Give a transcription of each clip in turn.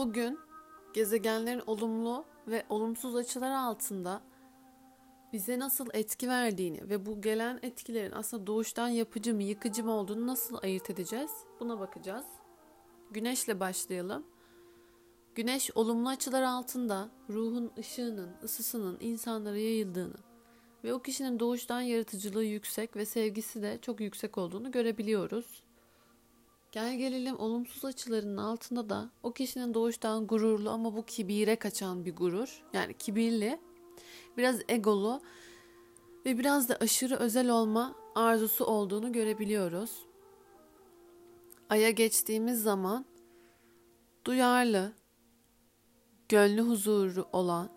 Bugün gezegenlerin olumlu ve olumsuz açıları altında bize nasıl etki verdiğini ve bu gelen etkilerin aslında doğuştan yapıcı mı yıkıcı mı olduğunu nasıl ayırt edeceğiz? Buna bakacağız. Güneşle başlayalım. Güneş olumlu açılar altında ruhun ışığının, ısısının insanlara yayıldığını ve o kişinin doğuştan yaratıcılığı yüksek ve sevgisi de çok yüksek olduğunu görebiliyoruz. Gel gelelim olumsuz açılarının altında da o kişinin doğuştan gururlu ama bu kibire kaçan bir gurur. Yani kibirli, biraz egolu ve biraz da aşırı özel olma arzusu olduğunu görebiliyoruz. Aya geçtiğimiz zaman duyarlı, gönlü huzuru olan,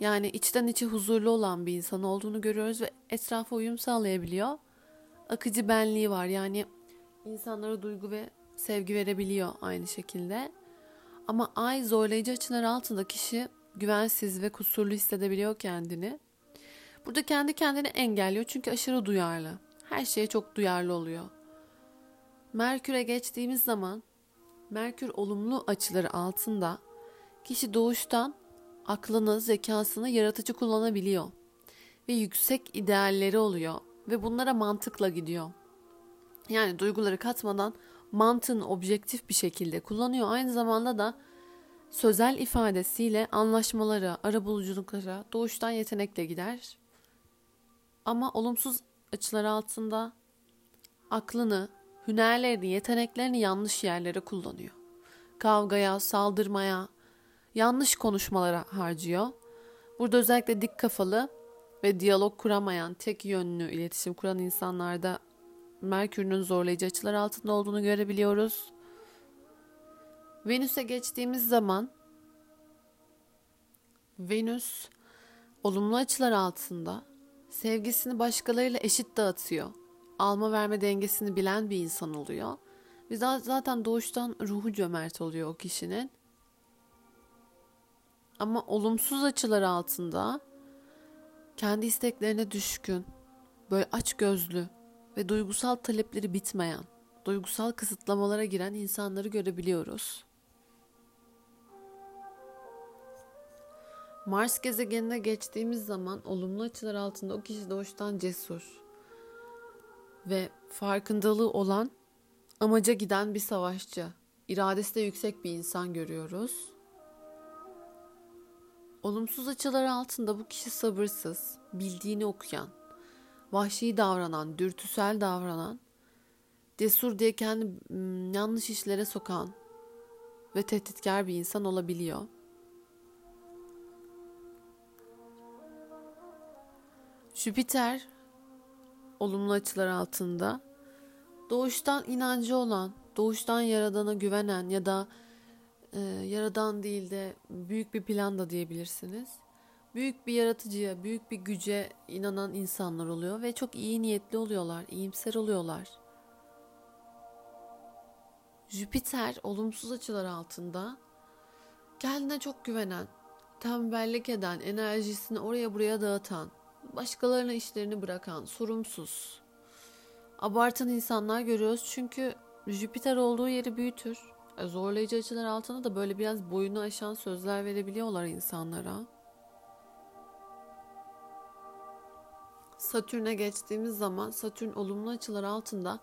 yani içten içe huzurlu olan bir insan olduğunu görüyoruz ve etrafa uyum sağlayabiliyor. Akıcı benliği var yani insanlara duygu ve sevgi verebiliyor aynı şekilde. Ama ay zorlayıcı açılar altında kişi güvensiz ve kusurlu hissedebiliyor kendini. Burada kendi kendini engelliyor çünkü aşırı duyarlı. Her şeye çok duyarlı oluyor. Merkür'e geçtiğimiz zaman Merkür olumlu açıları altında kişi doğuştan aklını, zekasını yaratıcı kullanabiliyor ve yüksek idealleri oluyor ve bunlara mantıkla gidiyor. Yani duyguları katmadan mantığını objektif bir şekilde kullanıyor. Aynı zamanda da sözel ifadesiyle anlaşmalara, arabuluculuklara doğuştan yetenekle gider. Ama olumsuz açılar altında aklını, hünerlerini, yeteneklerini yanlış yerlere kullanıyor. Kavgaya, saldırmaya, yanlış konuşmalara harcıyor. Burada özellikle dik kafalı ve diyalog kuramayan, tek yönlü iletişim kuran insanlarda Merkür'ün zorlayıcı açılar altında olduğunu görebiliyoruz. Venüs'e geçtiğimiz zaman Venüs olumlu açılar altında sevgisini başkalarıyla eşit dağıtıyor. Alma verme dengesini bilen bir insan oluyor. Ve zaten doğuştan ruhu cömert oluyor o kişinin. Ama olumsuz açılar altında kendi isteklerine düşkün, böyle aç gözlü ve duygusal talepleri bitmeyen, duygusal kısıtlamalara giren insanları görebiliyoruz. Mars gezegenine geçtiğimiz zaman olumlu açılar altında o kişi doğuştan cesur ve farkındalığı olan amaca giden bir savaşçı, iradesi de yüksek bir insan görüyoruz. Olumsuz açılar altında bu kişi sabırsız, bildiğini okuyan, vahşi davranan, dürtüsel davranan, cesur diye kendi yanlış işlere sokan ve tehditkar bir insan olabiliyor. Jüpiter olumlu açılar altında doğuştan inancı olan, doğuştan yaradana güvenen ya da e, yaradan değil de büyük bir plan da diyebilirsiniz. Büyük bir yaratıcıya, büyük bir güce inanan insanlar oluyor ve çok iyi niyetli oluyorlar, iyimser oluyorlar. Jüpiter olumsuz açılar altında kendine çok güvenen, tembellik eden, enerjisini oraya buraya dağıtan, başkalarına işlerini bırakan, sorumsuz, abartan insanlar görüyoruz. Çünkü Jüpiter olduğu yeri büyütür. E, zorlayıcı açılar altında da böyle biraz boyunu aşan sözler verebiliyorlar insanlara. Satürn'e geçtiğimiz zaman Satürn olumlu açılar altında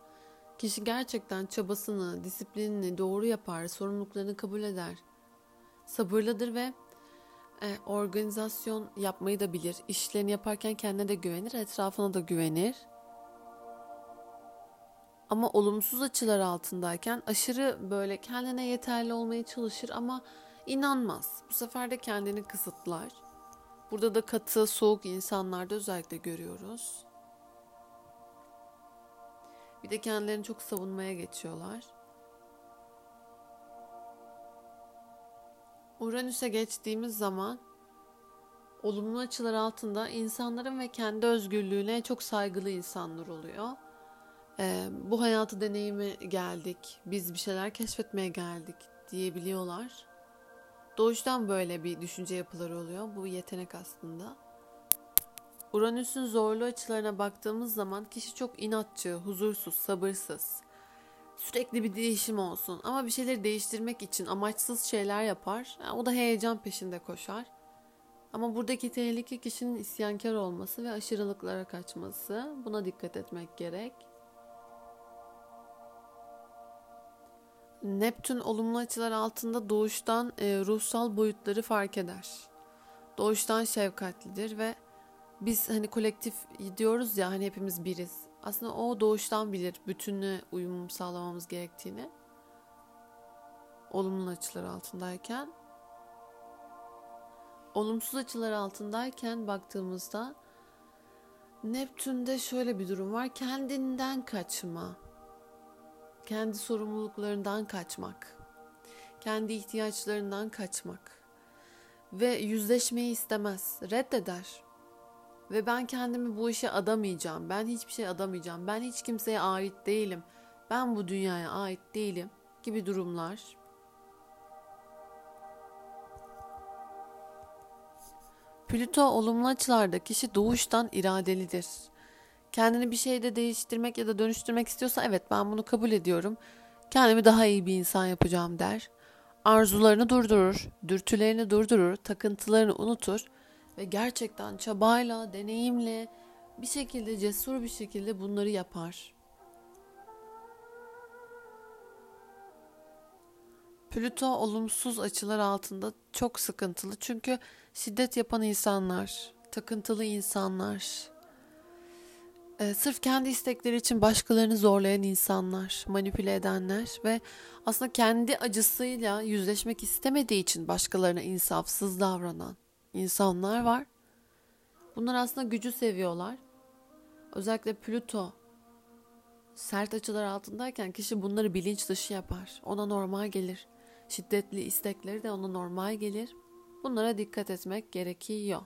kişi gerçekten çabasını, disiplinini doğru yapar, sorumluluklarını kabul eder. Sabırlıdır ve e, organizasyon yapmayı da bilir. İşlerini yaparken kendine de güvenir, etrafına da güvenir. Ama olumsuz açılar altındayken aşırı böyle kendine yeterli olmaya çalışır ama inanmaz. Bu sefer de kendini kısıtlar. Burada da katı, soğuk insanlarda özellikle görüyoruz. Bir de kendilerini çok savunmaya geçiyorlar. Uranüs'e geçtiğimiz zaman olumlu açılar altında insanların ve kendi özgürlüğüne çok saygılı insanlar oluyor. Ee, bu hayatı deneyimi geldik, biz bir şeyler keşfetmeye geldik diyebiliyorlar. Doğuştan böyle bir düşünce yapıları oluyor. Bu yetenek aslında. Uranüs'ün zorlu açılarına baktığımız zaman kişi çok inatçı, huzursuz, sabırsız. sürekli bir değişim olsun. Ama bir şeyleri değiştirmek için amaçsız şeyler yapar. Yani o da heyecan peşinde koşar. Ama buradaki tehlike kişinin isyankar olması ve aşırılıklara kaçması. Buna dikkat etmek gerek. Neptün olumlu açılar altında doğuştan e, ruhsal boyutları fark eder. Doğuştan şefkatlidir ve biz hani kolektif diyoruz ya hani hepimiz biriz. Aslında o doğuştan bilir bütünlüğe uyum sağlamamız gerektiğini. Olumlu açılar altındayken. Olumsuz açılar altındayken baktığımızda Neptün'de şöyle bir durum var. Kendinden kaçma. Kendi sorumluluklarından kaçmak. Kendi ihtiyaçlarından kaçmak. Ve yüzleşmeyi istemez. Reddeder ve ben kendimi bu işe adamayacağım. Ben hiçbir şey adamayacağım. Ben hiç kimseye ait değilim. Ben bu dünyaya ait değilim gibi durumlar. Plüto olumlu açılarda kişi doğuştan iradelidir. Kendini bir şeyde değiştirmek ya da dönüştürmek istiyorsa evet ben bunu kabul ediyorum. Kendimi daha iyi bir insan yapacağım der. Arzularını durdurur, dürtülerini durdurur, takıntılarını unutur ve gerçekten çabayla, deneyimle bir şekilde cesur bir şekilde bunları yapar. Plüto olumsuz açılar altında çok sıkıntılı çünkü şiddet yapan insanlar, takıntılı insanlar, e, sırf kendi istekleri için başkalarını zorlayan insanlar, manipüle edenler ve aslında kendi acısıyla yüzleşmek istemediği için başkalarına insafsız davranan insanlar var. Bunlar aslında gücü seviyorlar. Özellikle Plüto sert açılar altındayken kişi bunları bilinç dışı yapar. Ona normal gelir. Şiddetli istekleri de ona normal gelir. Bunlara dikkat etmek gerekiyor.